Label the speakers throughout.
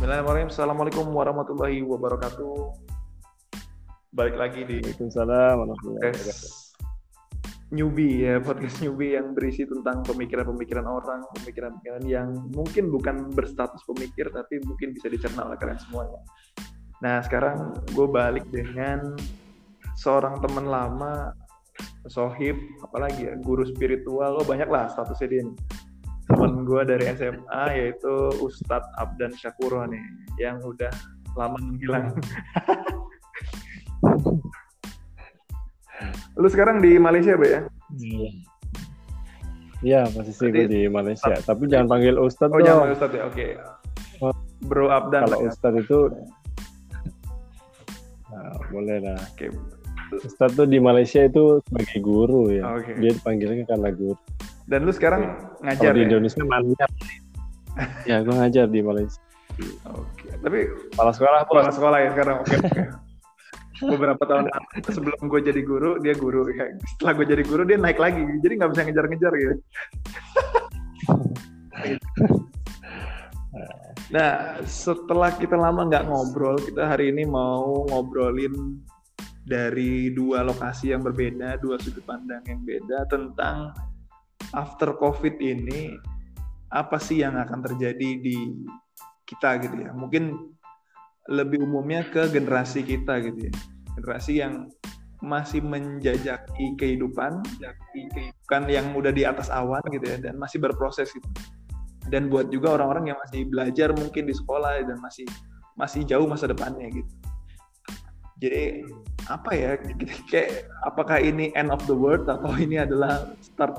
Speaker 1: Bismillahirrahmanirrahim. Assalamualaikum warahmatullahi wabarakatuh. Balik lagi di
Speaker 2: Waalaikumsalam warahmatullahi wabarakatuh.
Speaker 1: podcast newbie ya, podcast newbie yang berisi tentang pemikiran-pemikiran orang, pemikiran-pemikiran yang mungkin bukan berstatus pemikir tapi mungkin bisa dicerna oleh kalian semuanya. Nah sekarang gue balik dengan seorang teman lama, sohib, apalagi ya, guru spiritual, oh banyak lah statusnya dia nih. Teman gue dari SMA yaitu Ustadz Abdan Syakuro nih, yang udah lama menghilang. Lu sekarang di Malaysia, Be ya?
Speaker 2: Iya. Iya, posisi gue di Malaysia. Tapi jangan panggil Ustadz
Speaker 1: Oh,
Speaker 2: dong.
Speaker 1: jangan Ustadz ya. Oke.
Speaker 2: Oh.
Speaker 1: Bro Abdan
Speaker 2: Kalau
Speaker 1: lah ya.
Speaker 2: Ustadz itu Nah, boleh lah.
Speaker 1: Oke.
Speaker 2: Ustadz tuh di Malaysia itu sebagai guru ya.
Speaker 1: Oke.
Speaker 2: Dia dipanggilnya karena guru.
Speaker 1: Dan lu sekarang ngajar
Speaker 2: Kalau di
Speaker 1: ya?
Speaker 2: Indonesia mantap. ya, gue ngajar di Malaysia.
Speaker 1: Oke. Tapi
Speaker 2: Kepala sekolah
Speaker 1: kepala sekolah ya sekarang. Oke. oke. Beberapa tahun lalu, sebelum gue jadi guru, dia guru. Ya, setelah gue jadi guru, dia naik lagi. Jadi nggak bisa ngejar-ngejar gitu. Nah, setelah kita lama nggak ngobrol, kita hari ini mau ngobrolin dari dua lokasi yang berbeda, dua sudut pandang yang beda tentang after COVID ini apa sih yang akan terjadi di kita gitu ya. Mungkin lebih umumnya ke generasi kita gitu ya. Generasi yang masih menjajaki kehidupan, kehidupan yang udah di atas awan gitu ya dan masih berproses gitu dan buat juga orang-orang yang masih belajar mungkin di sekolah dan masih masih jauh masa depannya gitu. Jadi apa ya kayak apakah ini end of the world atau ini adalah start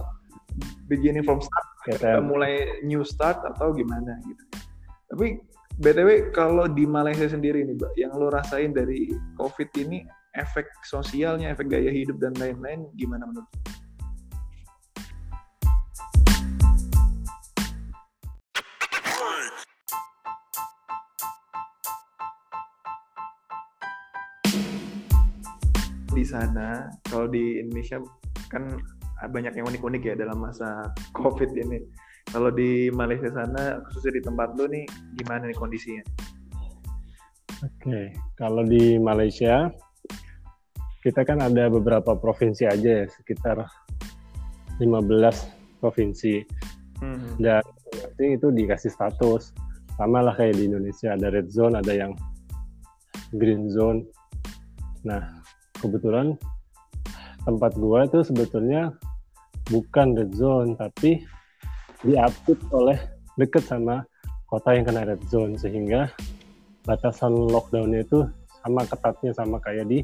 Speaker 1: beginning from start kita mulai new start atau gimana gitu. Tapi btw kalau di Malaysia sendiri nih, Mbak, yang lo rasain dari COVID ini efek sosialnya, efek gaya hidup dan lain-lain gimana menurut? lo? di sana kalau di Indonesia kan banyak yang unik-unik ya dalam masa COVID ini. Kalau di Malaysia sana khususnya di tempat lu nih gimana nih kondisinya?
Speaker 2: Oke, kalau di Malaysia kita kan ada beberapa provinsi aja ya, sekitar 15 provinsi.
Speaker 1: Hmm.
Speaker 2: dan itu dikasih status sama lah kayak di Indonesia ada red zone ada yang green zone nah kebetulan tempat gua itu sebetulnya bukan red zone tapi diapit oleh deket sama kota yang kena red zone sehingga batasan lockdownnya itu sama ketatnya sama kayak di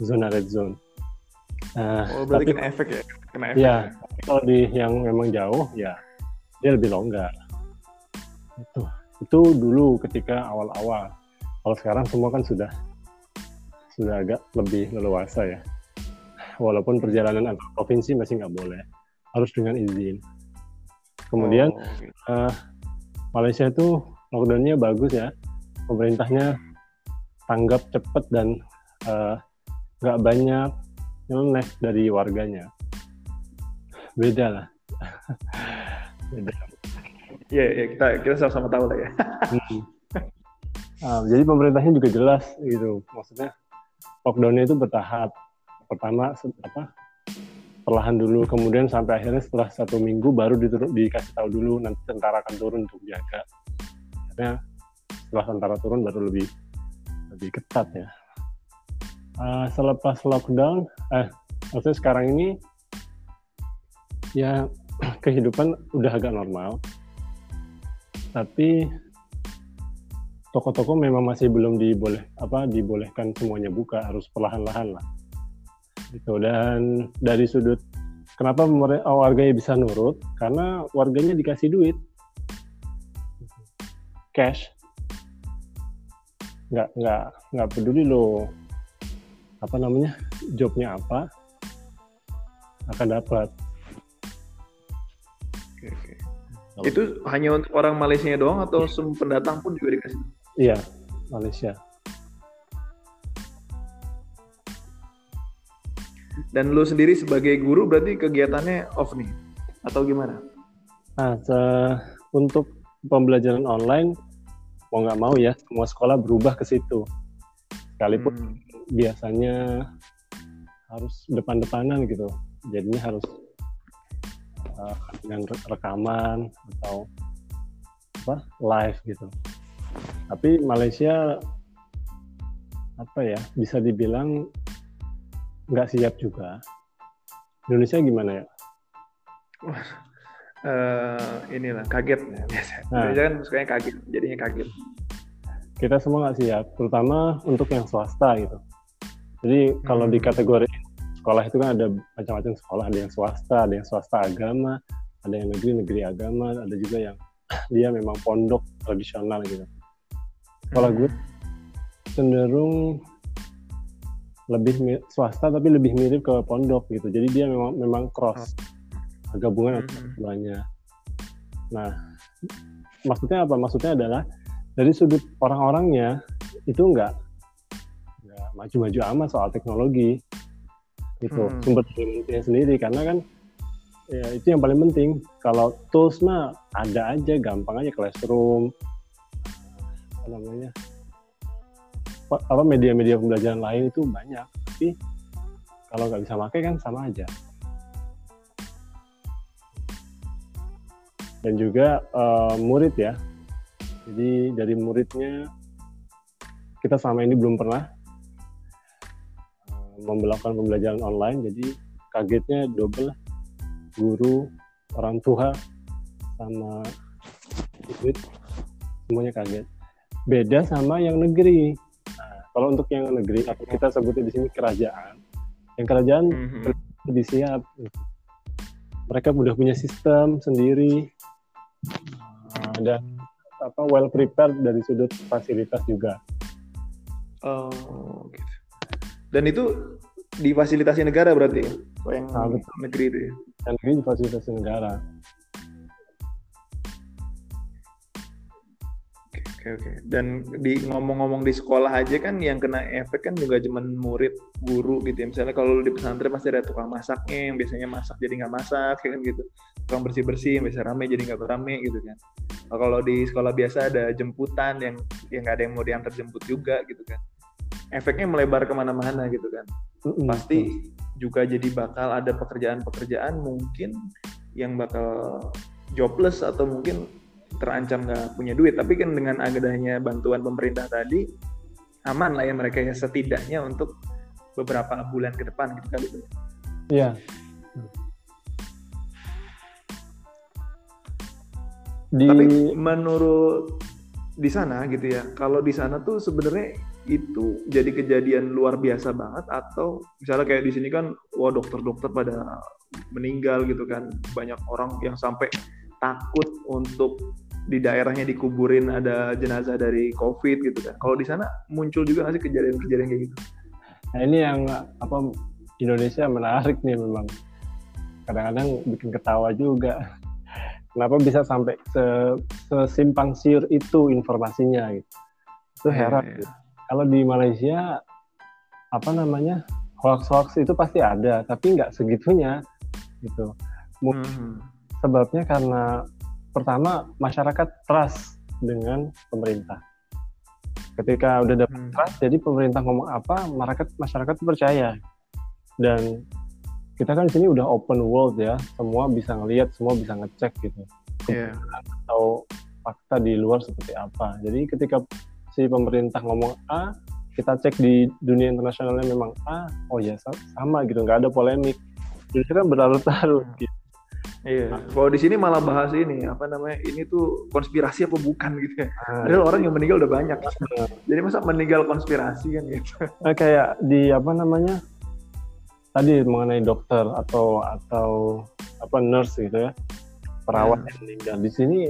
Speaker 2: zona red zone. Nah,
Speaker 1: Oh berarti
Speaker 2: tapi
Speaker 1: kena efek ya? Kena efek.
Speaker 2: Iya, kalau di yang memang jauh ya dia lebih longgar. Itu itu dulu ketika awal-awal. Kalau sekarang semua kan sudah sudah agak lebih leluasa ya. Walaupun perjalanan antar provinsi masih nggak boleh, harus dengan izin. Kemudian
Speaker 1: Oh, oke.
Speaker 2: eh, Malaysia itu lockdownnya bagus ya, pemerintahnya tanggap cepat dan eh, nggak banyak nyeleneh dari warganya. Beda lah. Beda.
Speaker 1: Iya, iya, kita kita sama-sama tahu lah ya.
Speaker 2: Hmm. Ah, jadi pemerintahnya juga jelas gitu, maksudnya lockdownnya itu bertahap. Pertama apa perlahan dulu, kemudian sampai akhirnya setelah satu minggu baru diturun, dikasih tahu dulu nanti tentara akan turun untuk jaga. Akhirnya setelah tentara turun baru lebih lebih ketat ya. Ah, selepas lockdown, eh maksudnya sekarang ini ya kehidupan udah agak normal, tapi toko-toko memang masih belum diboleh apa dibolehkan semuanya buka harus perlahan-lahan lah gitu. Dan dari sudut kenapa oh, warganya bisa nurut? Karena warganya dikasih duit. Cash. Nggak nggak nggak peduli lo apa namanya jobnya apa akan dapat.
Speaker 1: Oke, oke. Itu hanya untuk orang Malaysia doang atau semua pendatang pun juga dikasih?
Speaker 2: iya Malaysia
Speaker 1: Dan lu sendiri sebagai guru berarti kegiatannya off nih atau gimana?
Speaker 2: Nah, se- untuk pembelajaran online mau nggak mau ya semua sekolah berubah ke situ sekalipun hmm. biasanya harus depan-depanan gitu jadinya harus uh, dengan rekaman atau apa live gitu tapi Malaysia apa ya bisa dibilang nggak siap juga. Indonesia gimana ya?
Speaker 1: Uh, inilah kaget. Ya biasa nah, kan sukanya kaget jadinya kaget.
Speaker 2: Kita semua nggak siap terutama untuk yang swasta gitu. Jadi kalau hmm. di kategori sekolah itu kan ada macam-macam sekolah. Ada yang swasta ada yang swasta agama ada yang negeri negeri agama ada juga yang dia memang pondok tradisional gitu. Sekolah gue cenderung lebih swasta tapi lebih mirip ke pondok gitu jadi dia memang memang cross oh. gabungan hmm. antara keduanya nah maksudnya apa maksudnya adalah dari sudut orang-orangnya itu enggak enggak maju-maju amat soal teknologi itu hmm. sumber daya sendiri karena kan ya itu yang paling penting kalau tools mah ada aja gampang aja classroom apa namanya apa media-media pembelajaran lain itu banyak tapi kalau nggak bisa pakai kan sama aja. Dan juga uh, murid ya. Jadi dari muridnya kita selama ini belum pernah uh, melakukan pembelajaran online. Jadi kagetnya double guru orang tua sama murid semuanya kaget. Beda sama yang negeri kalau untuk yang negeri atau kita sebutnya di sini kerajaan, yang kerajaan mm-hmm. lebih siap. Mereka sudah punya sistem sendiri uh, dan apa well prepared dari sudut fasilitas juga.
Speaker 1: Oh, gitu. Dan itu difasilitasi negara berarti ya? yang nah, negeri itu ya?
Speaker 2: Yang negeri difasilitasi negara.
Speaker 1: Oke oke. Dan di ngomong-ngomong di sekolah aja kan yang kena efek kan juga cuma murid, guru gitu ya. Misalnya kalau di pesantren pasti ada tukang masaknya yang biasanya masak jadi nggak masak ya kan gitu. Tukang bersih-bersih yang biasa rame jadi nggak rame gitu kan. Nah, kalau di sekolah biasa ada jemputan yang yang nggak ada yang mau diantar jemput juga gitu kan. Efeknya melebar ke mana-mana gitu kan. Pasti juga jadi bakal ada pekerjaan-pekerjaan mungkin yang bakal jobless atau mungkin terancam nggak punya duit. Tapi kan dengan adanya bantuan pemerintah tadi aman lah ya mereka ya setidaknya untuk beberapa bulan ke depan gitu kali itu
Speaker 2: iya.
Speaker 1: Di... tapi menurut di sana gitu ya kalau di sana tuh sebenarnya itu jadi kejadian luar biasa banget atau misalnya kayak di sini kan wah dokter-dokter pada meninggal gitu kan. Banyak orang yang sampai takut untuk di daerahnya dikuburin ada jenazah dari COVID gitu kan. Kalau di sana muncul juga nggak sih kejadian-kejadian kayak gitu?
Speaker 2: Nah ini yang apa Indonesia menarik nih memang. Kadang-kadang bikin ketawa juga. Kenapa bisa sampai se sesimpang siur itu informasinya gitu. Itu iya, heran. Yeah, yeah. Kalau di Malaysia apa namanya hoax-hoax itu pasti ada, tapi nggak segitunya gitu. Mungkin hmm. Sebabnya karena pertama masyarakat trust dengan pemerintah. Ketika udah dapat hmm. trust, jadi pemerintah ngomong apa, masyarakat masyarakat percaya. Dan kita kan di sini udah open world ya, semua bisa ngelihat, semua bisa ngecek gitu. Yeah. Atau fakta di luar seperti apa. Jadi ketika si pemerintah ngomong A, kita cek di dunia internasionalnya memang A, oh ya sama gitu, nggak ada polemik. Jadi kan berlarut-larut hmm. gitu.
Speaker 1: Iya. Nah. Kalau di sini malah bahas ini apa namanya? Ini tuh konspirasi apa bukan gitu ya. Ah, Padahal iya. orang yang meninggal udah banyak. Nah. Jadi masa meninggal konspirasi kan gitu.
Speaker 2: Nah, kayak di apa namanya? Tadi mengenai dokter atau atau apa nurse gitu ya. Perawat hmm. yang meninggal. Di sini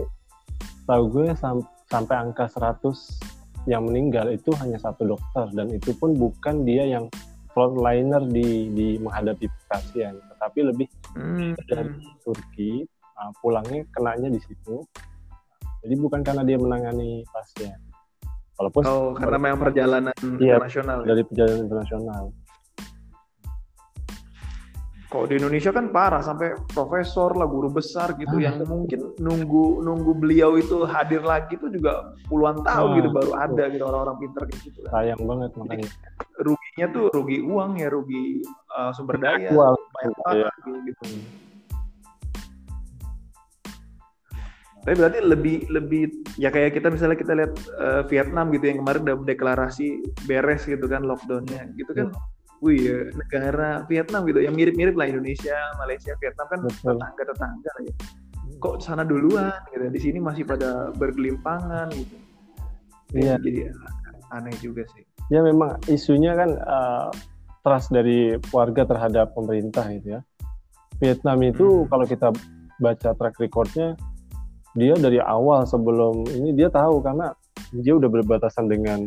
Speaker 2: tahu gue sam sampai angka 100 yang meninggal itu hanya satu dokter dan itu pun bukan dia yang frontliner di di menghadapi pasien, tetapi lebih hmm. dari Turki uh, pulangnya kenanya di situ. Jadi bukan karena dia menangani pasien.
Speaker 1: Walaupun oh, karena memang perjalanan iya, internasional.
Speaker 2: Ya? Dari perjalanan internasional.
Speaker 1: Kalau di Indonesia kan parah sampai profesor lah guru besar gitu
Speaker 2: Ah.
Speaker 1: yang mungkin nunggu nunggu beliau itu hadir lagi itu juga puluhan tahun
Speaker 2: Ah,
Speaker 1: gitu baru ada gitu orang-orang pinter kayak gitu kan.
Speaker 2: sayang banget makanya
Speaker 1: Ruginya tuh rugi uang ya, rugi uh, sumber daya,
Speaker 2: Intelektual.
Speaker 1: banyak
Speaker 2: Iya.
Speaker 1: banget gitu. Tapi berarti lebih lebih ya kayak kita misalnya kita lihat uh, Vietnam gitu yang kemarin udah deklarasi beres gitu kan lockdownnya gitu kan. Wih ya, negara Vietnam gitu yang mirip-mirip lah Indonesia, Malaysia, Vietnam kan tetangga-tetangga lah ya. Kok sana duluan gitu. Di sini masih pada bergelimpangan gitu.
Speaker 2: Iya.
Speaker 1: Jadi aneh juga sih.
Speaker 2: ya memang isunya kan eh, trust dari warga terhadap pemerintah gitu ya. Vietnam itu
Speaker 1: Hmm.
Speaker 2: kalau kita baca track recordnya dia dari awal sebelum ini dia tahu karena dia udah berbatasan dengan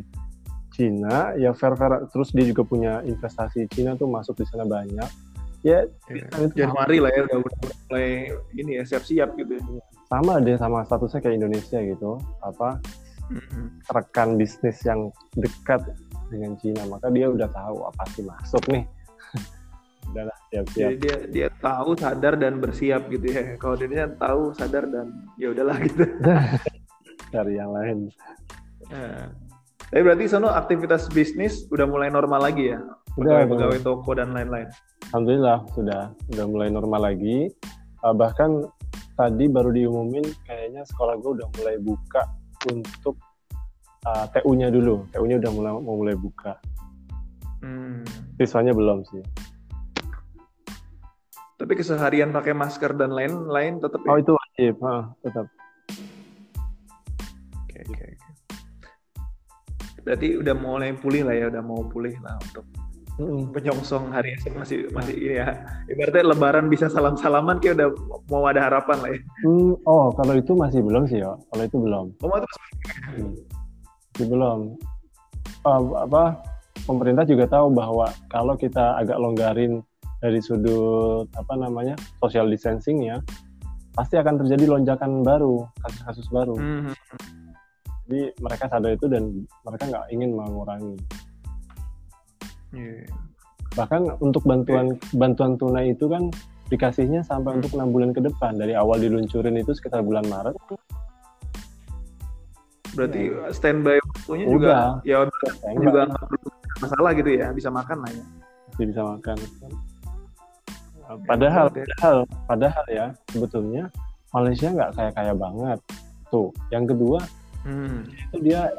Speaker 2: Cina ya fair fair terus dia juga punya investasi Cina tuh masuk di sana banyak ya itu
Speaker 1: Januari lah ya udah mulai ini ya siap-siap gitu.
Speaker 2: sama deh sama statusnya kayak Indonesia gitu apa. Rekan bisnis yang dekat dengan Cina maka dia udah tahu apa sih masuk nih udahlah siap-siap
Speaker 1: Jadi dia dia tahu, sadar dan bersiap gitu ya. Kalau dia tahu, sadar dan ya udahlah gitu.
Speaker 2: cari yang lain
Speaker 1: Nah. Tapi berarti sono aktivitas bisnis udah mulai normal lagi ya?
Speaker 2: Udah,
Speaker 1: Pegawai-pegawai toko dan lain-lain.
Speaker 2: Alhamdulillah sudah sudah mulai normal lagi Uh, bahkan tadi baru diumumin kayaknya sekolah gue udah mulai buka untuk uh, TU-nya dulu TU-nya udah mulai mau mulai buka
Speaker 1: Hmm.
Speaker 2: siswanya belum sih
Speaker 1: Tapi keseharian pakai masker dan lain-lain tetap ya?
Speaker 2: oh itu wajib ah, tetap
Speaker 1: Oke, oke, oke. Berarti udah mulai pulih lah ya, udah mau pulih lah untuk
Speaker 2: Mm-mm.
Speaker 1: penyongsong hari esok masih masih ini ya. Ibaratnya lebaran bisa salam-salaman kayak udah mau ada harapan lah ya.
Speaker 2: Hmm, oh kalau itu masih belum sih ya kalau itu belum
Speaker 1: Oh, mau terus
Speaker 2: Hmm. Masih belum Uh, apa pemerintah juga tahu bahwa kalau kita agak longgarin dari sudut apa namanya social distancing ya pasti akan terjadi lonjakan baru kasus-kasus baru
Speaker 1: Hmm.
Speaker 2: jadi mereka sadar itu dan mereka nggak ingin mengurangi
Speaker 1: Iya.
Speaker 2: bahkan untuk bantuan bantuan tunai itu kan dikasihnya sampai
Speaker 1: Hmm.
Speaker 2: untuk enam bulan ke depan dari awal diluncurin itu sekitar bulan Maret
Speaker 1: Berarti standby waktunya
Speaker 2: Udah.
Speaker 1: juga ya
Speaker 2: saya
Speaker 1: juga nggak perlu masalah gitu ya, bisa makan lah ya.
Speaker 2: masih bisa makan padahal padahal padahal ya sebetulnya Malaysia nggak kaya kaya banget tuh yang kedua
Speaker 1: Hmm.
Speaker 2: itu dia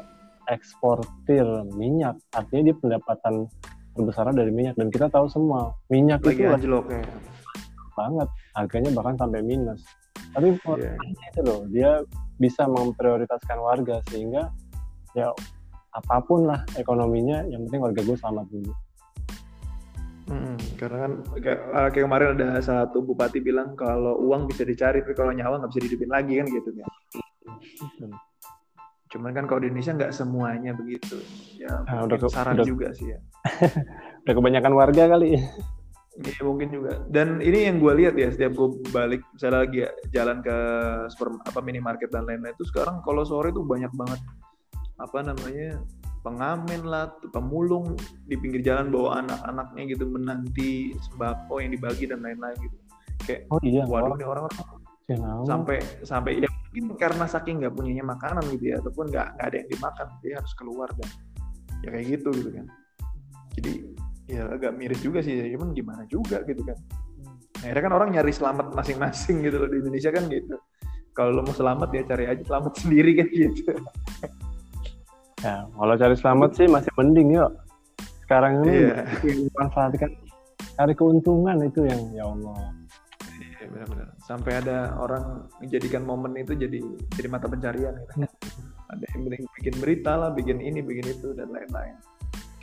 Speaker 2: eksportir minyak artinya dia pendapatan terbesar dari minyak dan kita tahu semua minyak
Speaker 1: Lagi
Speaker 2: itu lagi
Speaker 1: anjlok ya.
Speaker 2: banget harganya bahkan sampai minus tapi
Speaker 1: Iya.
Speaker 2: pemerintahnya itu loh dia bisa memprioritaskan warga sehingga ya apa pun lah ekonominya yang penting warga gue selamat dulu
Speaker 1: Hmm, karena kan kayak, eh, kayak kemarin ada satu bupati bilang kalau uang bisa dicari, tapi kalau nyawa nggak bisa dihidupin lagi kan gitu kan. Cuman kan kalau di Indonesia nggak semuanya begitu. Ya
Speaker 2: Ah,
Speaker 1: mungkin
Speaker 2: udah
Speaker 1: saran
Speaker 2: udah-
Speaker 1: juga sih ya.
Speaker 2: udah kebanyakan warga kali
Speaker 1: Iya mungkin juga. Dan ini yang gue lihat ya setiap gue balik misalnya lagi jalan ke super apa minimarket dan lain-lain itu sekarang kalau sore tuh banyak banget apa namanya pengamen lah, pemulung di pinggir jalan bawa anak-anaknya gitu menanti sembako yang dibagi dan lain-lain gitu. Kayak
Speaker 2: oh iya
Speaker 1: waduh nih orang-orang sampai sampai ya mungkin karena saking nggak punyanya makanan gitu ya ataupun nggak nggak ada yang dimakan dia harus keluar dan ya kayak gitu gitu kan jadi ya agak miris juga sih cuman gimana juga gitu kan akhirnya kan orang nyari selamat masing-masing gitu loh di Indonesia kan gitu kalau lo mau selamat ya cari aja selamat sendiri kan gitu
Speaker 2: Ya, kalau cari selamat sih masih mending yuk. Sekarang ini
Speaker 1: Iya.
Speaker 2: manfaatkan cari keuntungan itu yang ya Allah.
Speaker 1: Iya, benar-benar sampai ada orang menjadikan momen itu jadi jadi mata pencarian gitu. ada yang bikin, bikin berita lah bikin ini bikin itu dan lain-lain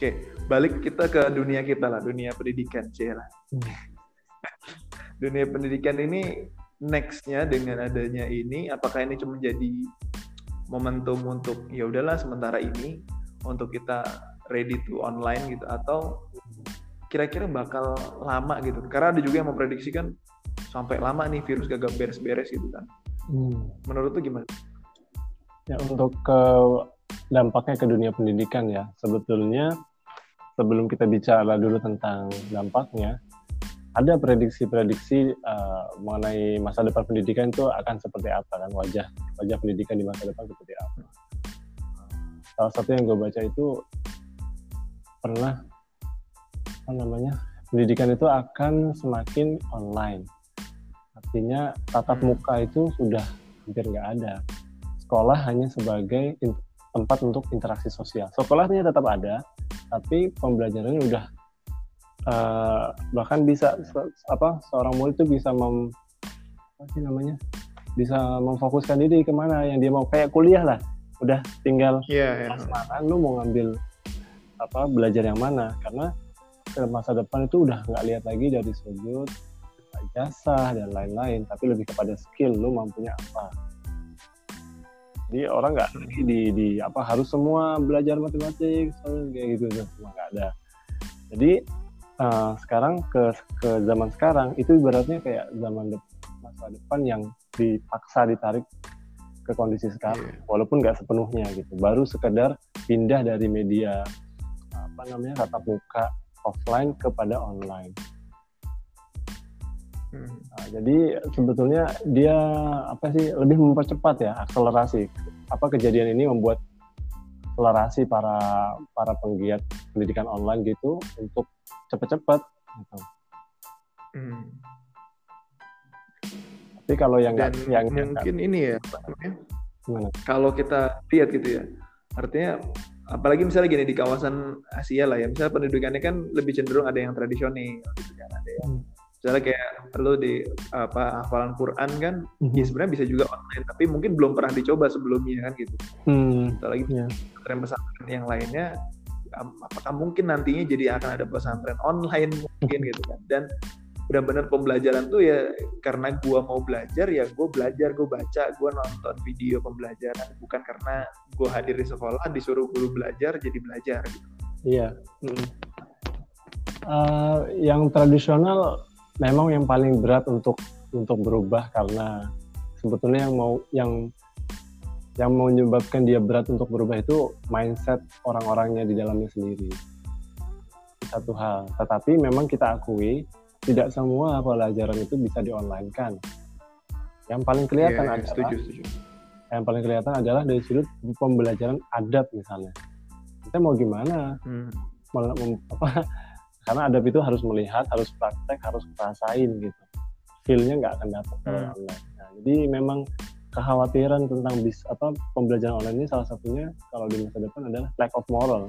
Speaker 1: oke balik kita ke dunia kita lah dunia pendidikan sih lah
Speaker 2: Hmm.
Speaker 1: dunia pendidikan ini nextnya dengan adanya ini apakah ini cuma jadi momentum untuk ya udahlah sementara ini untuk kita ready to online gitu atau kira-kira bakal lama gitu karena ada juga yang memprediksikan sampai lama nih virus gagap beres-beres gitu kan
Speaker 2: Hmm.
Speaker 1: menurut tuh gimana?
Speaker 2: Ya untuk ke dampaknya ke dunia pendidikan ya sebetulnya sebelum kita bicara dulu tentang dampaknya ada prediksi-prediksi uh, mengenai masa depan pendidikan itu akan seperti apa kan wajah wajah pendidikan di masa depan seperti apa. Salah satu yang gue baca itu pernah apa namanya pendidikan itu akan semakin online. Artinya tatap hmm. muka itu sudah hampir nggak ada. Sekolah hanya sebagai tempat untuk interaksi sosial. Sekolahnya tetap ada, tapi pembelajarannya udah uh, bahkan bisa apa seorang murid itu bisa mem apa sih namanya bisa memfokuskan diri ke mana yang dia mau kayak kuliah lah. Udah tinggal
Speaker 1: yeah, yeah.
Speaker 2: lu mau ngambil apa belajar yang mana. Karena ke masa depan itu udah nggak lihat lagi dari sudut jasa dan lain-lain. Tapi lebih kepada skill lu mampunya apa jadi orang nggak di, di apa harus semua belajar matematik kayak gitu semua nggak ada jadi uh, sekarang ke ke zaman sekarang itu ibaratnya kayak zaman de masa depan yang dipaksa ditarik ke kondisi sekarang yeah. walaupun nggak sepenuhnya gitu baru sekedar pindah dari media apa namanya tatap muka offline kepada online. Nah, jadi sebetulnya dia apa sih lebih mempercepat ya akselerasi apa kejadian ini membuat akselerasi para para penggiat pendidikan online gitu untuk cepet-cepet gitu. Hmm. Tapi kalau yang
Speaker 1: Dan gak, yang mungkin gak, ini ya, kalau kita lihat gitu ya, artinya apalagi misalnya gini di kawasan Asia lah ya, misalnya pendidikannya kan lebih cenderung ada yang tradisional gitu kan, ada yang hmm. Misalnya kayak perlu di apa hafalan Quran kan, hmm. ya sebenarnya bisa juga online, tapi mungkin belum pernah dicoba sebelumnya kan gitu. Hmm. lagi yeah. pesantren yang lainnya apakah mungkin nantinya jadi akan ada pesantren online mungkin gitu kan dan benar-benar pembelajaran tuh ya karena gue mau belajar ya gue belajar gue baca gue nonton video pembelajaran bukan karena gue hadir di sekolah disuruh guru belajar jadi belajar gitu
Speaker 2: iya mm. uh, yang tradisional memang yang paling berat untuk untuk berubah karena sebetulnya yang mau yang yang menyebabkan dia berat untuk berubah itu mindset orang-orangnya di dalamnya sendiri. Satu hal. Tetapi memang kita akui tidak semua pelajaran itu bisa di online kan. Yang paling kelihatan yeah, adalah setuju, setuju. yang paling kelihatan adalah dari sudut pembelajaran adat misalnya. Kita mau gimana? Hmm. apa, karena adab itu harus melihat, harus praktek, harus rasain gitu. Feelnya nggak akan dapat kalau hmm. online. Nah, jadi memang kekhawatiran tentang bis apa pembelajaran online ini salah satunya kalau di masa depan adalah lack of moral.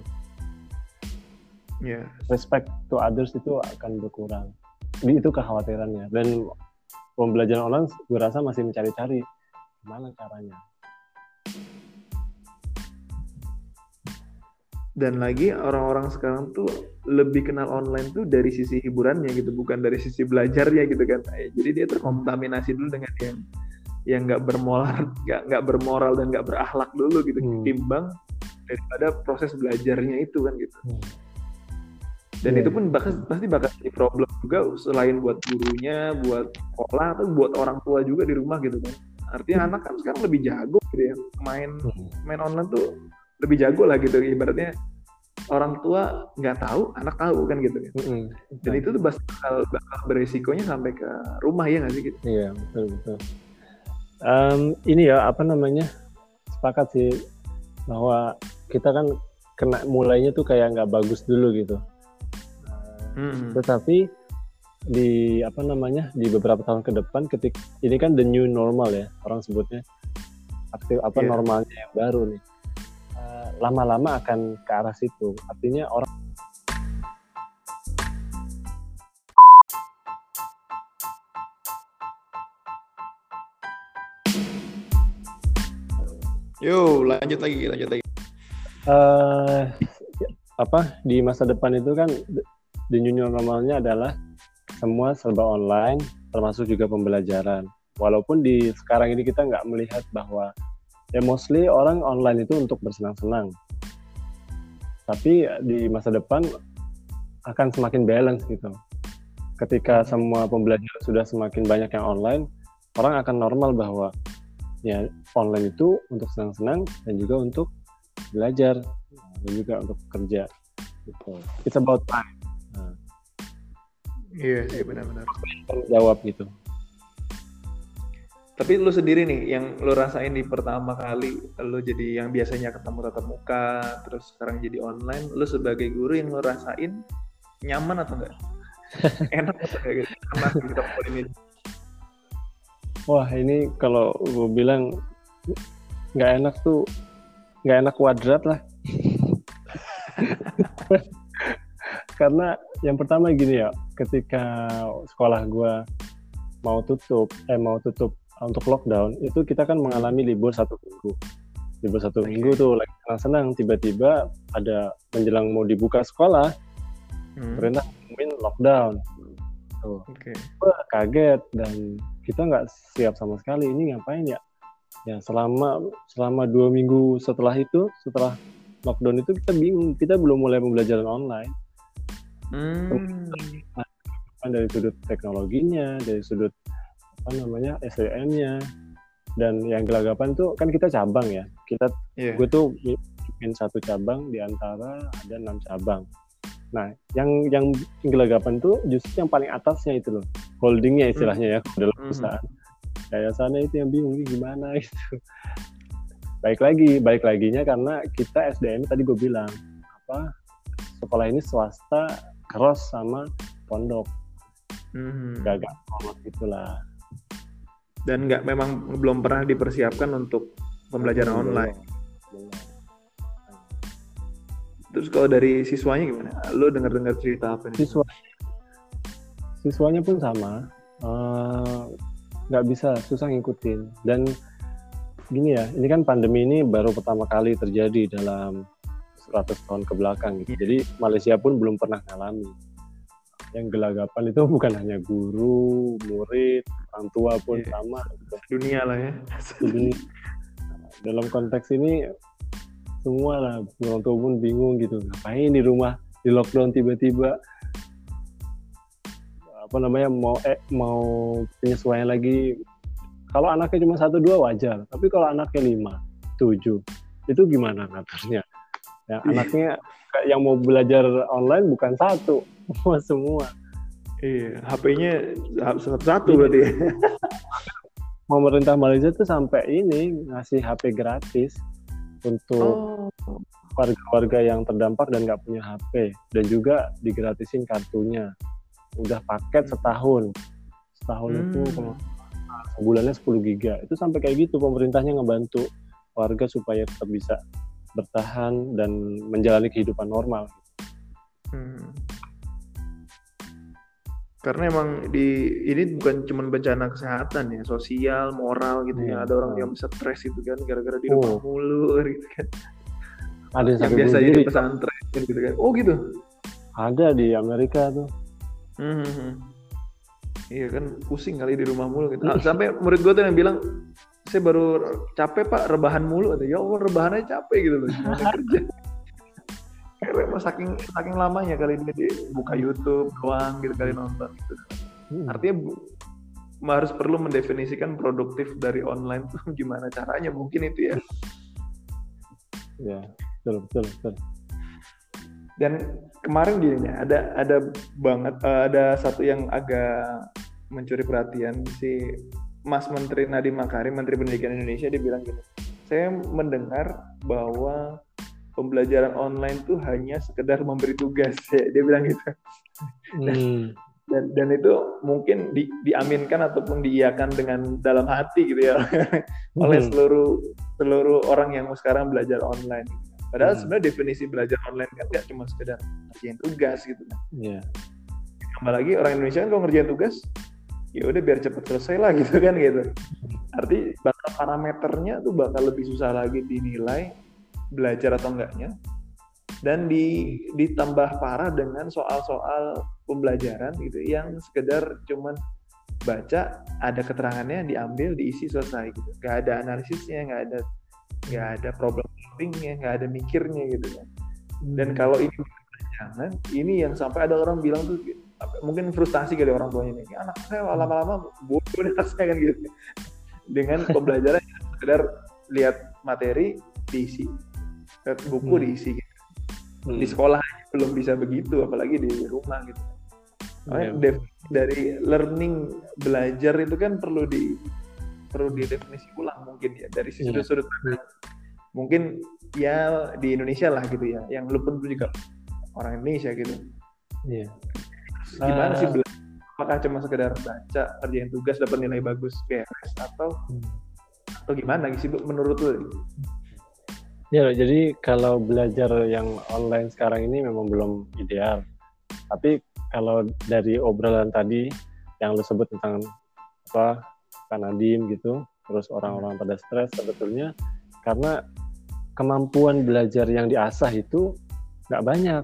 Speaker 1: Yeah.
Speaker 2: Respect to others itu akan berkurang. Jadi itu kekhawatirannya. Dan pembelajaran online gue rasa masih mencari-cari gimana caranya.
Speaker 1: Dan lagi orang-orang sekarang tuh lebih kenal online tuh dari sisi hiburannya gitu, bukan dari sisi belajarnya gitu kan. Jadi dia terkontaminasi dulu dengan yang yang nggak bermoral nggak nggak bermoral dan nggak berakhlak dulu gitu hmm. timbang daripada proses belajarnya itu kan gitu hmm. dan yeah. itu pun bakal pasti bakal jadi problem juga selain buat gurunya buat sekolah atau buat orang tua juga di rumah gitu kan artinya hmm. anak kan sekarang lebih jago gitu ya main hmm. main online tuh lebih jago lah gitu ibaratnya orang tua nggak tahu anak tahu kan gitu kan hmm. dan itu tuh bakal bakal beresikonya sampai ke rumah ya nggak sih gitu
Speaker 2: iya betul betul um, ini ya apa namanya sepakat sih bahwa kita kan kena mulainya tuh kayak nggak bagus dulu gitu hmm. tetapi di apa namanya di beberapa tahun ke depan ketik ini kan the new normal ya orang sebutnya aktif apa yeah. normalnya yang baru nih lama-lama akan ke arah situ artinya orang
Speaker 1: Yo, lanjut lagi, lanjut lagi.
Speaker 2: Uh, apa di masa depan itu kan di new normalnya adalah semua serba online, termasuk juga pembelajaran. Walaupun di sekarang ini kita nggak melihat bahwa ya mostly orang online itu untuk bersenang-senang. Tapi di masa depan akan semakin balance gitu. Ketika semua pembelajaran sudah semakin banyak yang online, orang akan normal bahwa ya online itu untuk senang-senang dan juga untuk belajar dan juga untuk kerja gitu. It's about time. Nah.
Speaker 1: Iya sih benar-benar.
Speaker 2: jawab gitu.
Speaker 1: Tapi lu sendiri nih yang lu rasain di pertama kali lu jadi yang biasanya ketemu tatap muka terus sekarang jadi online, lu sebagai guru yang lu rasain nyaman atau enggak? Enak atau enggak gitu? Enak gitu ini.
Speaker 2: Wah ini kalau gue bilang nggak enak tuh nggak enak kuadrat lah. Karena yang pertama gini ya, ketika sekolah gue mau tutup, eh mau tutup untuk lockdown itu kita kan mengalami libur satu minggu libur satu okay. minggu tuh lagi senang-senang tiba-tiba ada menjelang mau dibuka sekolah hmm. perintah ngumumin lockdown tuh okay. Wah, kaget dan kita nggak siap sama sekali ini ngapain ya ya selama selama dua minggu setelah itu setelah lockdown itu kita bingung kita belum mulai pembelajaran online hmm. dari sudut teknologinya dari sudut apa namanya SDM-nya dan yang gelagapan tuh kan kita cabang ya. Kita yeah. gue tuh bikin satu cabang di antara ada enam cabang. Nah yang yang gelagapan tuh justru yang paling atasnya itu loh. Holdingnya istilahnya ya dalam mm-hmm. perusahaan. Kayak sana itu yang bingung gimana itu baik lagi baik laginya karena kita SDM tadi gue bilang apa sekolah ini swasta cross sama pondok. Mm-hmm. gagal itulah
Speaker 1: dan nggak memang belum pernah dipersiapkan untuk pembelajaran online. Terus kalau dari siswanya gimana? Lo dengar-dengar cerita apa nih?
Speaker 2: Siswa, siswanya pun sama, eh, nggak uh, bisa, susah ngikutin. Dan gini ya, ini kan pandemi ini baru pertama kali terjadi dalam 100 tahun ke belakang gitu. Jadi Malaysia pun belum pernah ngalami yang gelagapan itu bukan hanya guru, murid, orang tua pun yeah. sama.
Speaker 1: Gitu. Dunia lah ya.
Speaker 2: Jadi dalam konteks ini semua lah orang tua pun bingung gitu ngapain di rumah di lockdown tiba-tiba apa namanya mau eh mau penyesuaian lagi kalau anaknya cuma satu dua wajar tapi kalau anaknya lima tujuh itu gimana ngaturnya ya anaknya yang mau belajar online bukan satu semua semua.
Speaker 1: Iya HP-nya satu-satu iya. berarti
Speaker 2: pemerintah Malaysia tuh sampai ini ngasih HP gratis untuk oh. warga-warga yang terdampak dan nggak punya HP dan juga digratisin kartunya. Udah paket setahun. Setahun hmm. itu sebulannya 10 giga. Itu sampai kayak gitu pemerintahnya ngebantu warga supaya tetap bisa bertahan dan menjalani kehidupan normal. Hmm
Speaker 1: karena emang di ini bukan cuma bencana kesehatan ya sosial moral gitu ya iya. ada orang yang stres itu kan gara-gara di rumah oh. mulu gitu kan ada yang, yang biasa di pesantren gitu kan oh gitu
Speaker 2: ada di Amerika tuh hmm, hmm, hmm.
Speaker 1: iya kan pusing kali di rumah mulu gitu sampai murid gue tuh yang bilang saya baru capek pak rebahan mulu atau ya Allah rebahannya capek gitu loh kerja karena saking saking lamanya kali dia di buka YouTube doang gitu kali nonton gitu. Hmm. Artinya bu, harus perlu mendefinisikan produktif dari online tuh gimana caranya mungkin itu ya.
Speaker 2: Ya, betul betul betul.
Speaker 1: Dan kemarin gini ya, ada ada banget uh, ada satu yang agak mencuri perhatian si Mas Menteri Nadiem Makarim, Menteri Pendidikan Indonesia dia bilang gini, saya mendengar bahwa pembelajaran online tuh hanya sekedar memberi tugas ya dia bilang gitu hmm. dan dan itu mungkin di, diaminkan ataupun diiakan dengan dalam hati gitu ya oleh hmm. seluruh seluruh orang yang sekarang belajar online padahal hmm. sebenarnya definisi belajar online kan nggak cuma sekedar ngerjain tugas gitu kan yeah. apalagi orang Indonesia kan kalau ngerjain tugas ya udah biar cepet selesai lah gitu kan gitu. Arti bakal parameternya tuh bakal lebih susah lagi dinilai belajar atau enggaknya dan di, ditambah parah dengan soal-soal pembelajaran gitu yang sekedar cuman baca ada keterangannya diambil diisi selesai gitu. Nggak ada analisisnya nggak ada nggak ada problem solvingnya nggak ada mikirnya gitu kan. Dan hmm. kalau ini jangan ini yang sampai ada orang bilang tuh mungkin frustasi kali orang tuanya ini anak saya lama-lama bodoh nih rasanya kan gitu dengan pembelajaran sekedar lihat materi diisi buku hmm. diisi gitu. hmm. di sekolah belum bisa begitu apalagi di rumah gitu yeah. dari learning belajar itu kan perlu di perlu didefinisi ulang mungkin ya dari iya. sudut-sudut yeah. mungkin ya di Indonesia lah gitu ya yang lu pun juga orang Indonesia gitu
Speaker 2: iya
Speaker 1: yeah. Gimana sih belajar apakah cuma sekedar baca kerjain tugas dapat nilai bagus beres atau hmm. atau gimana sih menurut lu?
Speaker 2: Ya jadi kalau belajar yang online sekarang ini memang belum ideal. Tapi kalau dari obrolan tadi yang lu sebut tentang apa kanadim gitu terus orang-orang pada stres sebetulnya karena kemampuan belajar yang diasah itu nggak banyak.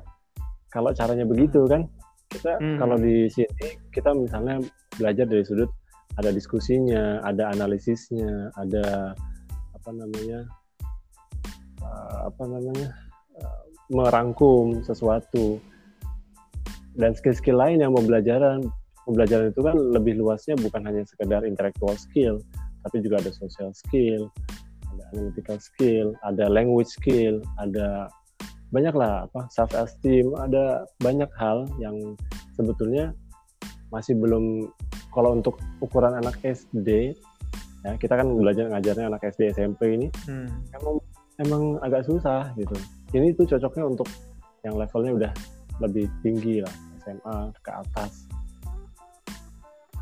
Speaker 2: Kalau caranya begitu kan kita hmm. kalau di sini kita misalnya belajar dari sudut ada diskusinya ada analisisnya ada apa namanya uh, apa namanya uh, merangkum sesuatu dan skill-skill lain yang pembelajaran pembelajaran itu kan lebih luasnya bukan hanya sekedar intellectual skill tapi juga ada social skill ada analytical skill ada language skill ada banyak lah apa self esteem ada banyak hal yang sebetulnya masih belum kalau untuk ukuran anak SD ya kita kan belajar ngajarnya anak SD SMP ini hmm. emang emang agak susah gitu ini tuh cocoknya untuk yang levelnya udah lebih tinggi lah SMA ke atas.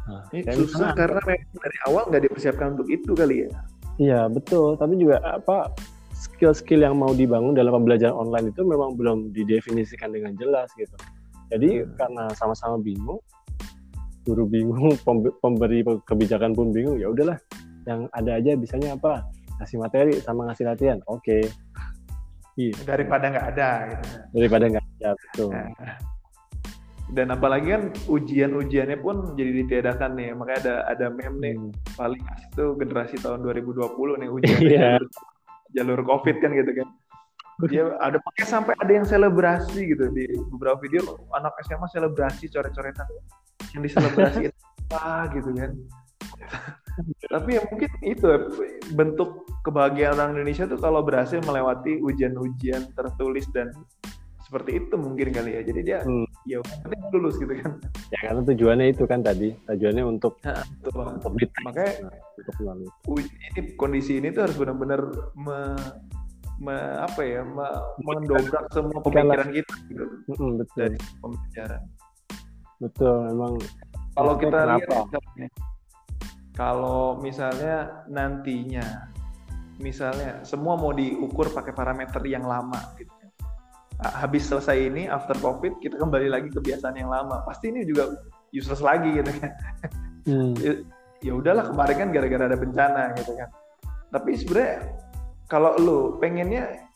Speaker 1: Nah, ini susah karena dari awal nggak dipersiapkan untuk itu kali ya.
Speaker 2: Iya betul, tapi juga apa skill-skill yang mau dibangun dalam pembelajaran online itu memang belum didefinisikan dengan jelas gitu. Jadi hmm. karena sama-sama bingung, guru bingung, pemberi kebijakan pun bingung, ya udahlah, yang ada aja bisanya apa? Ngasih materi sama ngasih latihan, oke. Okay.
Speaker 1: Iya. Daripada nggak ada. Gitu.
Speaker 2: Daripada nggak ada, betul. Nah
Speaker 1: dan apalagi kan ujian-ujiannya pun jadi ditiadakan nih makanya ada ada meme nih hmm. paling asik tuh generasi tahun 2020 nih ujian yeah. Jalur, covid kan gitu kan. Dia ada pakai sampai ada yang selebrasi gitu di beberapa video anak SMA selebrasi coret-coretan. Yang diselebrasi apa gitu kan. Tapi ya mungkin itu bentuk kebahagiaan orang Indonesia tuh kalau berhasil melewati ujian-ujian tertulis dan seperti itu mungkin kali ya. Jadi dia hmm. Ya penting lulus gitu kan.
Speaker 2: Ya karena tujuannya itu kan tadi. Tujuannya untuk
Speaker 1: nah, untuk makanya untuk melalui. Ini kondisi ini tuh harus benar-benar me, me, apa ya me, mendobrak semua pemikiran kita gitu.
Speaker 2: Hmm, betul.
Speaker 1: Dari pembicaraan.
Speaker 2: Betul memang.
Speaker 1: Kalau kita lihat kalau misalnya nantinya misalnya semua mau diukur pakai parameter yang lama gitu habis selesai ini after covid kita kembali lagi kebiasaan yang lama. Pasti ini juga useless lagi gitu kan. Hmm. ya, ya udahlah kemarin kan gara-gara ada bencana gitu kan. Tapi sebenarnya kalau lu pengennya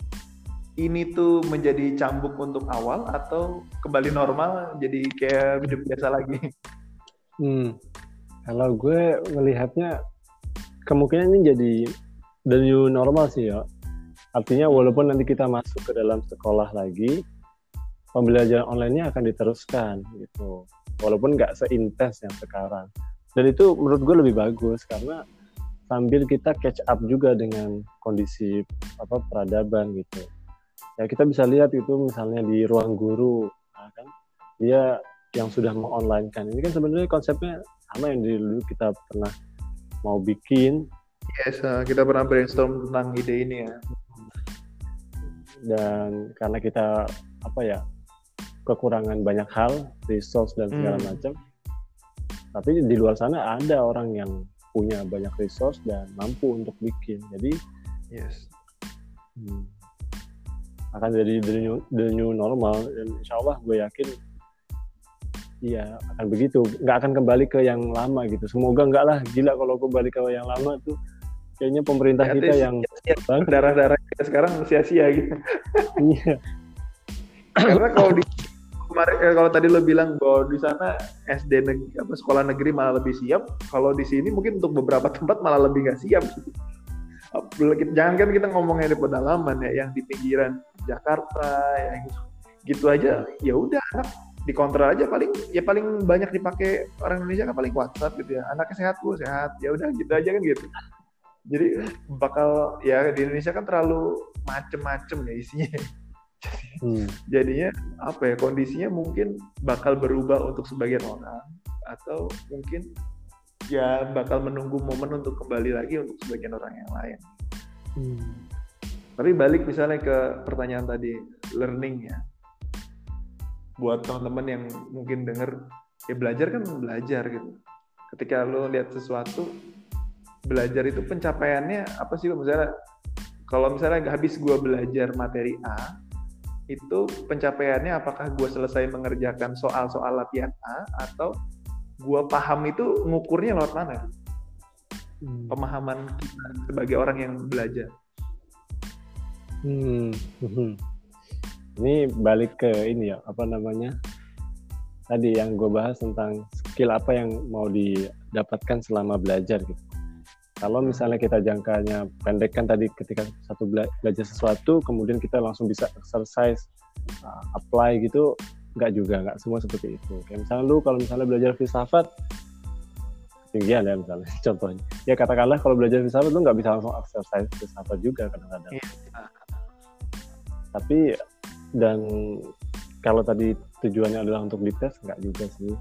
Speaker 1: ini tuh menjadi cambuk untuk awal atau kembali normal jadi kayak hidup biasa lagi?
Speaker 2: Hmm. kalau gue melihatnya kemungkinan ini jadi the new normal sih ya Artinya walaupun nanti kita masuk ke dalam sekolah lagi, pembelajaran online-nya akan diteruskan gitu. Walaupun nggak seintens yang sekarang. Dan itu menurut gue lebih bagus karena sambil kita catch up juga dengan kondisi apa peradaban gitu. Ya kita bisa lihat itu misalnya di ruang guru, nah, kan dia yang sudah online kan. Ini kan sebenarnya konsepnya sama yang dulu kita pernah mau bikin.
Speaker 1: Yes, kita pernah brainstorm tentang ide ini ya
Speaker 2: dan karena kita apa ya kekurangan banyak hal resource dan segala hmm. macam tapi di luar sana ada orang yang punya banyak resource dan mampu untuk bikin. Jadi
Speaker 1: yes.
Speaker 2: hmm, akan jadi the new, the new normal. Dan insya Allah gue yakin iya akan begitu. Nggak akan kembali ke yang lama gitu. Semoga nggak lah. Gila kalau kembali ke yang lama tuh. Kayaknya pemerintah ya, kita yang
Speaker 1: darah-darah kita sekarang sia-sia gitu. Iya. Karena kalau di kemarin eh, kalau tadi lo bilang bahwa di sana SD negeri apa sekolah negeri malah lebih siap, kalau di sini mungkin untuk beberapa tempat malah lebih nggak siap. Jangan kan kita ngomongnya di pedalaman ya, yang di pinggiran Jakarta, yang gitu aja, ya udah anak dikontrol aja paling ya paling banyak dipakai orang Indonesia kan paling WhatsApp gitu ya anaknya sehat bu sehat ya udah gitu aja kan gitu jadi bakal ya di Indonesia kan terlalu macem-macem ya isinya hmm. jadinya apa ya kondisinya mungkin bakal berubah untuk sebagian orang atau mungkin ya bakal menunggu momen untuk kembali lagi untuk sebagian orang yang lain hmm. tapi balik misalnya ke pertanyaan tadi learning ya buat teman-teman yang mungkin denger ya belajar kan belajar gitu ketika lo lihat sesuatu belajar itu pencapaiannya apa sih misalnya kalau misalnya habis gue belajar materi A itu pencapaiannya apakah gue selesai mengerjakan soal-soal latihan A atau gue paham itu ngukurnya lewat mana hmm. pemahaman kita sebagai orang yang belajar
Speaker 2: hmm. hmm. ini balik ke ini ya apa namanya tadi yang gue bahas tentang skill apa yang mau didapatkan selama belajar gitu kalau misalnya kita jangkanya pendek kan tadi ketika satu bela belajar sesuatu, kemudian kita langsung bisa exercise, uh, apply gitu, nggak juga, nggak semua seperti itu. Kayak misalnya lu kalau misalnya belajar filsafat, tinggian ya misalnya contohnya. Ya katakanlah kalau belajar filsafat lu nggak bisa langsung exercise filsafat juga kadang-kadang. Iya. Tapi dan kalau tadi tujuannya adalah untuk dites nggak juga sih.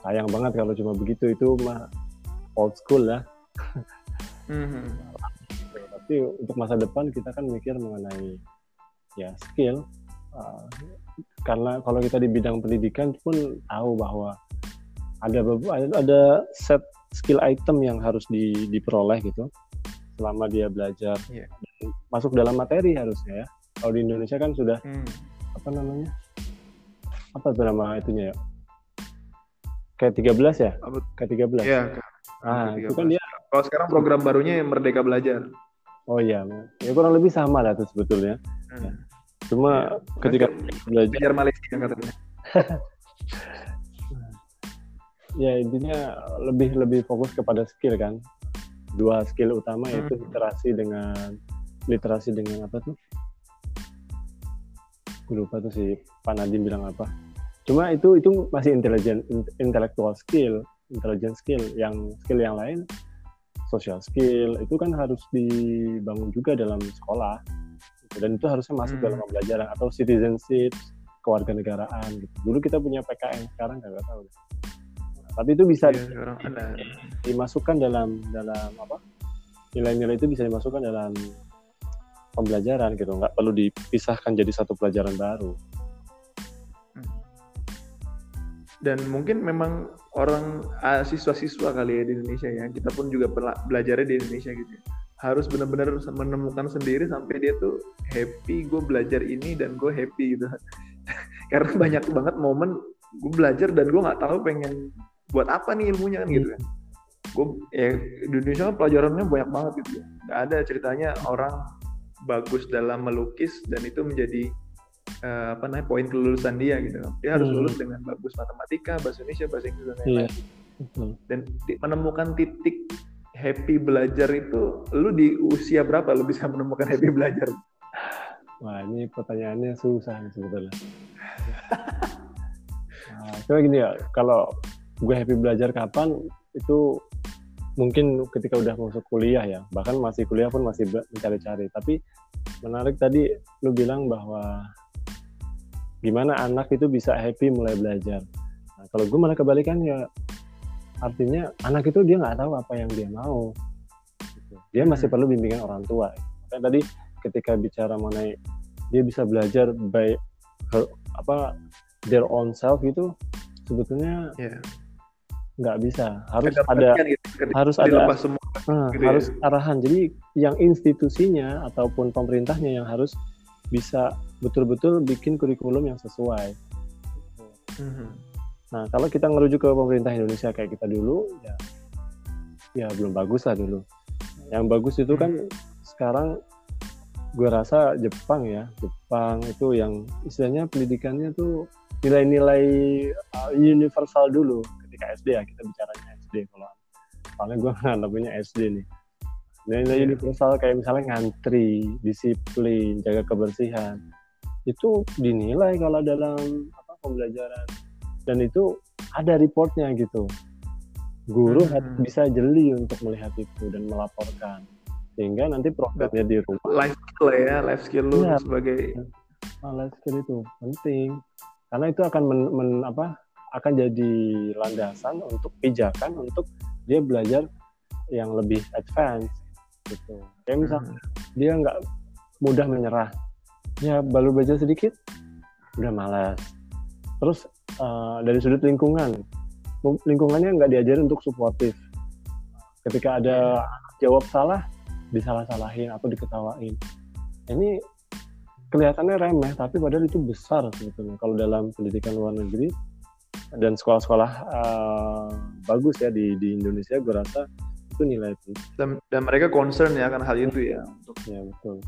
Speaker 2: Sayang banget kalau cuma begitu itu mah old school ya. Mm-hmm. Tapi untuk masa depan kita kan mikir mengenai ya skill. Uh, karena kalau kita di bidang pendidikan pun tahu bahwa ada ada, ada set skill item yang harus di, diperoleh gitu selama dia belajar yeah. masuk dalam materi harusnya ya. Kalau di Indonesia kan sudah mm. apa namanya? Apa itu nama itunya ya? Kayak 13 ya? Kayak 13. Iya,
Speaker 1: Ah, itu kan dia kalau sekarang program barunya yang Merdeka Belajar.
Speaker 2: Oh iya, ya kurang lebih sama lah tuh sebetulnya. Hmm. Cuma ya, ketika
Speaker 1: belajar belajar Malaysia katanya.
Speaker 2: ya intinya lebih lebih fokus kepada skill kan. Dua skill utama yaitu hmm. literasi dengan literasi dengan apa tuh? Gue lupa tuh si Pak Nadiem bilang apa. Cuma itu itu masih intelijen intellectual skill, intelligent skill. Yang skill yang lain social skill itu kan harus dibangun juga dalam sekolah. Dan itu harusnya masuk hmm. dalam pembelajaran atau citizenship kewarganegaraan gitu. Dulu kita punya PKN sekarang nggak tahu. Nah, tapi itu bisa ya, dimasukkan dalam dalam apa? Nilai-nilai itu bisa dimasukkan dalam pembelajaran gitu. Nggak perlu dipisahkan jadi satu pelajaran baru
Speaker 1: dan mungkin memang orang uh, siswa-siswa kali ya di Indonesia ya. Kita pun juga belajarnya di Indonesia gitu ya. harus benar-benar menemukan sendiri sampai dia tuh happy gue belajar ini dan gue happy gitu. Karena banyak banget momen gue belajar dan gue nggak tahu pengen buat apa nih ilmunya kan gitu kan gue ya di Indonesia kan pelajarannya banyak banget gitu ya. Nggak ada ceritanya orang bagus dalam melukis dan itu menjadi uh, apa namanya poin kelulusan dia gitu. Dia harus hmm. lulus dengan bagus matematika bahasa Indonesia bahasa Inggris dan lain-lain. Yeah. dan menemukan titik happy belajar itu lu di usia berapa lu bisa menemukan happy belajar?
Speaker 2: Wah ini pertanyaannya susah nih sebetulnya. Nah, coba gini ya kalau gue happy belajar kapan itu mungkin ketika udah masuk kuliah ya. Bahkan masih kuliah pun masih mencari-cari. Tapi menarik tadi lu bilang bahwa gimana anak itu bisa happy mulai belajar nah, kalau gue malah kebalikan ya artinya anak itu dia nggak tahu apa yang dia mau dia masih hmm. perlu bimbingan orang tua kan tadi ketika bicara mengenai dia bisa belajar by her, apa their own self itu sebetulnya yeah. nggak bisa harus ada gitu, harus ada semua, gitu harus ya. arahan jadi yang institusinya ataupun pemerintahnya yang harus bisa betul-betul bikin kurikulum yang sesuai. Mm-hmm. Nah, kalau kita ngerujuk ke pemerintah Indonesia kayak kita dulu, ya, ya belum bagus lah dulu. Yang bagus itu kan mm-hmm. sekarang gue rasa Jepang ya, Jepang itu yang istilahnya pendidikannya tuh nilai-nilai uh, universal dulu ketika SD ya kita bicaranya SD kalau soalnya gue nganggapnya SD nih nilai-nilai yeah. universal kayak misalnya ngantri, disiplin, jaga kebersihan. Itu dinilai kalau dalam apa pembelajaran. Dan itu ada reportnya gitu. Guru hmm. bisa jeli untuk melihat itu dan melaporkan. Sehingga nanti programnya di rumah.
Speaker 1: Life skill ya life skill lu ya. sebagai
Speaker 2: life skill itu penting. Karena itu akan men, men, apa akan jadi landasan untuk pijakan untuk dia belajar yang lebih advance gitu. Kayak misal hmm. dia nggak mudah menyerah. Ya baru belajar sedikit udah malas. Terus uh, dari sudut lingkungan lingkungannya nggak diajarin untuk suportif. Ketika ada jawab salah disalah-salahin atau diketawain. Ini kelihatannya remeh tapi padahal itu besar sebetulnya. Kalau dalam pendidikan luar negeri dan sekolah-sekolah uh, bagus ya di di Indonesia gue rasa itu nilai itu
Speaker 1: dan, dan mereka concern ya akan hal itu ya. Untuk
Speaker 2: ya betul.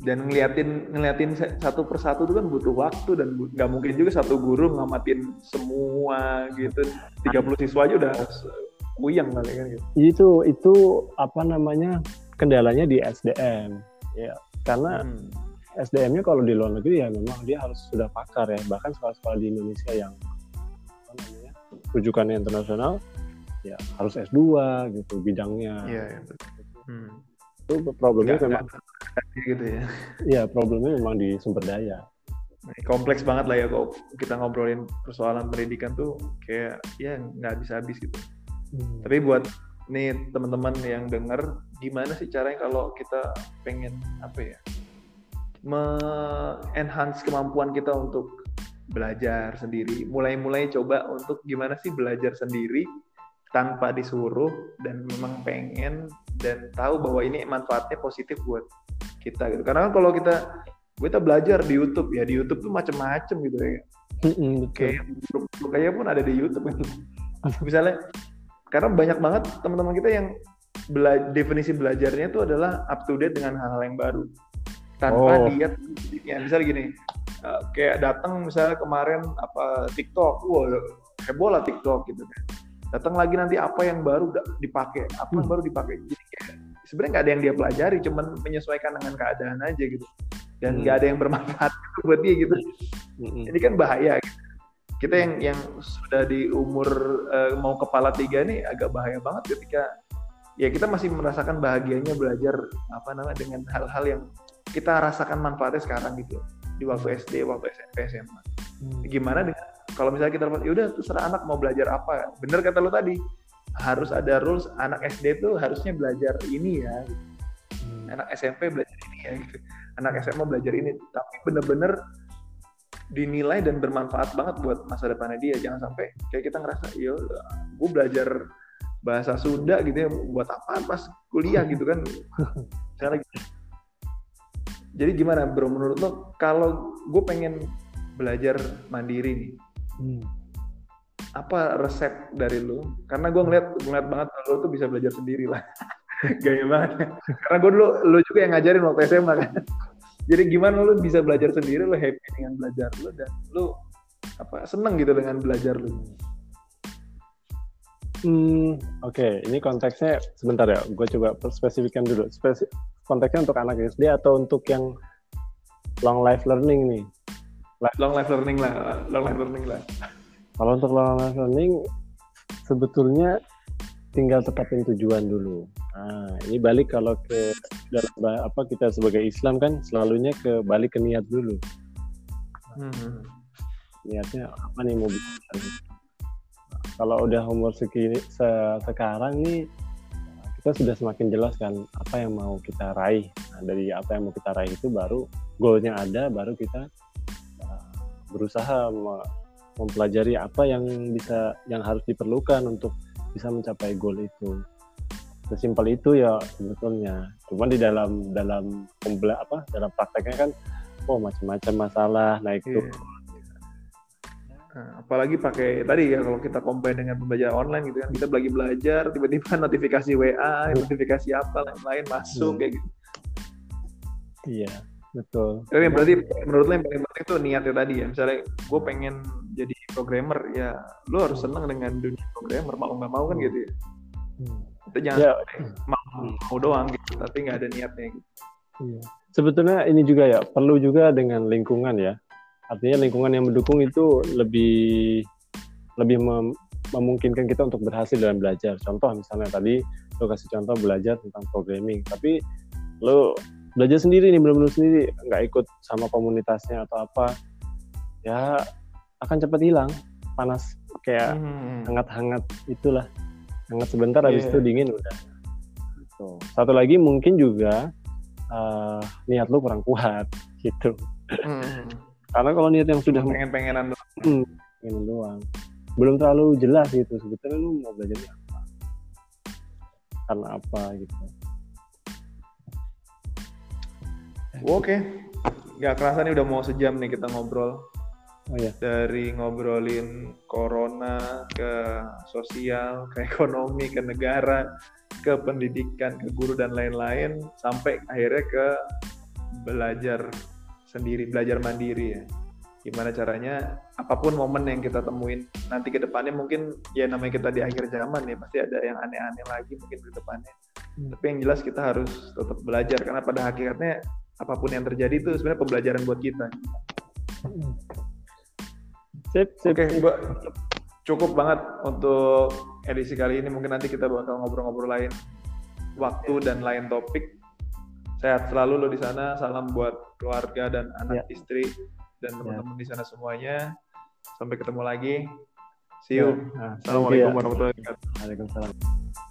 Speaker 1: Dan ngeliatin ngeliatin satu persatu itu kan butuh waktu dan nggak mungkin juga satu guru ngamatin semua gitu. 30 siswa aja udah puyeng kali kan gitu.
Speaker 2: Itu itu apa namanya kendalanya di SDM ya karena hmm. SDM-nya kalau di luar negeri ya memang dia harus sudah pakar ya. Bahkan sekolah-sekolah di Indonesia yang apa namanya rujukannya internasional ya harus S2 gitu bidangnya.
Speaker 1: Iya, betul. Hmm.
Speaker 2: Itu problemnya gak, memang
Speaker 1: gitu ya.
Speaker 2: Iya, problemnya memang di sumber daya.
Speaker 1: Kompleks banget lah ya kok kita ngobrolin persoalan pendidikan tuh kayak ya nggak bisa habis gitu. Hmm. Tapi buat nih teman-teman yang denger, gimana sih caranya kalau kita pengen apa ya, me-enhance kemampuan kita untuk belajar sendiri. Mulai-mulai coba untuk gimana sih belajar sendiri tanpa disuruh dan memang pengen dan tahu bahwa ini manfaatnya positif buat kita gitu. Karena kan kalau kita kita belajar di YouTube ya di YouTube tuh macem-macem gitu ya. Kayak kayak pun ada di YouTube kan. Misalnya karena banyak banget teman-teman kita yang bela definisi belajarnya itu adalah up to date dengan hal-hal yang baru tanpa oh. diet ya misalnya gini uh, kayak datang misalnya kemarin apa TikTok wow heboh lah TikTok gitu kan datang lagi nanti apa yang baru dipakai apa yang hmm. baru dipakai jadi kayak sebenarnya nggak ada yang dia pelajari cuman menyesuaikan dengan keadaan aja gitu dan nggak hmm. ada yang bermanfaat buat dia gitu hmm. ini kan bahaya gitu kita yang yang sudah di umur uh, mau kepala tiga nih agak bahaya banget ketika ya kita masih merasakan bahagianya belajar apa namanya dengan hal-hal yang kita rasakan manfaatnya sekarang gitu di waktu SD, waktu SMP, SMA. Hmm. Gimana dengan kalau misalnya kita ya udah terserah anak mau belajar apa. Bener kata lo tadi, harus ada rules anak SD tuh harusnya belajar ini ya. Hmm. Anak SMP belajar ini ya gitu. Anak SMA belajar ini. Tapi bener-bener dinilai dan bermanfaat banget buat masa depannya dia jangan sampai kayak kita ngerasa yo gue belajar bahasa Sunda gitu ya buat apa pas kuliah gitu kan lagi jadi gimana bro menurut lo kalau gue pengen belajar mandiri nih hmm. apa resep dari lo karena gue ngeliat ngeliat banget lo tuh bisa belajar sendiri lah gaya banget karena gue dulu lo juga yang ngajarin waktu SMA kan jadi gimana lu bisa belajar sendiri lu happy dengan belajar lu dan lu apa seneng gitu dengan belajar lu
Speaker 2: Hmm, oke, okay. ini konteksnya sebentar ya, gue coba spesifikkan dulu. Spesif konteksnya untuk anak SD atau untuk yang long life learning nih?
Speaker 1: Long life learning lah, long life learning lah.
Speaker 2: Kalau untuk long life learning, sebetulnya tinggal tetapin tujuan dulu. Nah, ini balik kalau ke dalam apa kita sebagai Islam kan selalunya ke balik ke niat dulu. Hmm. Niatnya apa nih mau bisa? kalau udah umur segini se sekarang nih kita sudah semakin jelas kan apa yang mau kita raih. Nah, dari apa yang mau kita raih itu baru goalnya ada, baru kita berusaha mempelajari apa yang bisa yang harus diperlukan untuk bisa mencapai goal itu. Sesimpel itu ya sebetulnya. Cuman di dalam dalam pembela apa dalam prakteknya kan oh macam-macam masalah nah itu yeah.
Speaker 1: Nah, apalagi pakai tadi ya kalau kita compare dengan pembelajaran online gitu kan kita lagi belajar tiba-tiba notifikasi WA notifikasi apa lain-lain masuk hmm. kayak gitu.
Speaker 2: Iya betul
Speaker 1: tapi berarti menurut lo yang paling penting itu niatnya tadi ya misalnya gue pengen jadi programmer ya lo harus senang dengan dunia programmer mau nggak mau kan gitu ya hmm. itu jangan ya. mau, mau doang gitu tapi nggak ada niatnya gitu
Speaker 2: iya. sebetulnya ini juga ya perlu juga dengan lingkungan ya artinya lingkungan yang mendukung itu lebih lebih mem memungkinkan kita untuk berhasil dalam belajar contoh misalnya tadi lo kasih contoh belajar tentang programming tapi lo belajar sendiri nih benar-benar sendiri nggak ikut sama komunitasnya atau apa ya akan cepat hilang panas kayak
Speaker 1: Hmm.
Speaker 2: hangat-hangat itulah hangat sebentar habis
Speaker 1: Iya.
Speaker 2: itu dingin udah Gitu. satu lagi mungkin juga eh, niat lu kurang kuat gitu
Speaker 1: Hmm.
Speaker 2: karena kalau niat yang sudah
Speaker 1: pengen-pengenan
Speaker 2: Hmm, ingin doang. Belum terlalu jelas gitu sebetulnya lu mau belajarnya apa. Karena apa gitu.
Speaker 1: Oke, nggak kerasa nih udah mau sejam nih kita ngobrol.
Speaker 2: Oh iya.
Speaker 1: Dari ngobrolin corona ke sosial, ke ekonomi, ke negara, ke pendidikan, ke guru dan lain-lain, sampai akhirnya ke belajar sendiri, belajar mandiri ya. Gimana caranya, apa pun momen yang kita temuin nanti ke depannya mungkin ya namanya kita di akhir zaman ya pasti ada yang aneh-aneh lagi mungkin ke depannya.
Speaker 2: Hmm.
Speaker 1: Tapi yang jelas kita harus tetap belajar karena pada hakikatnya apa pun yang terjadi itu sebenarnya pembelajaran buat kita.
Speaker 2: Sip, sip.
Speaker 1: Oke, Mbak. Cukup banget untuk edisi kali ini. Mungkin nanti kita bakal ngobrol-ngobrol lain waktu dan lain topik. Sehat selalu lo di sana. Salam buat keluarga dan anak istri dan teman-teman di sana semuanya. Sampai ketemu lagi. See you.
Speaker 2: Nah, thank you
Speaker 1: Assalamualaikum
Speaker 2: ya.
Speaker 1: warahmatullahi wabarakatuh.
Speaker 2: Waalaikumsalam.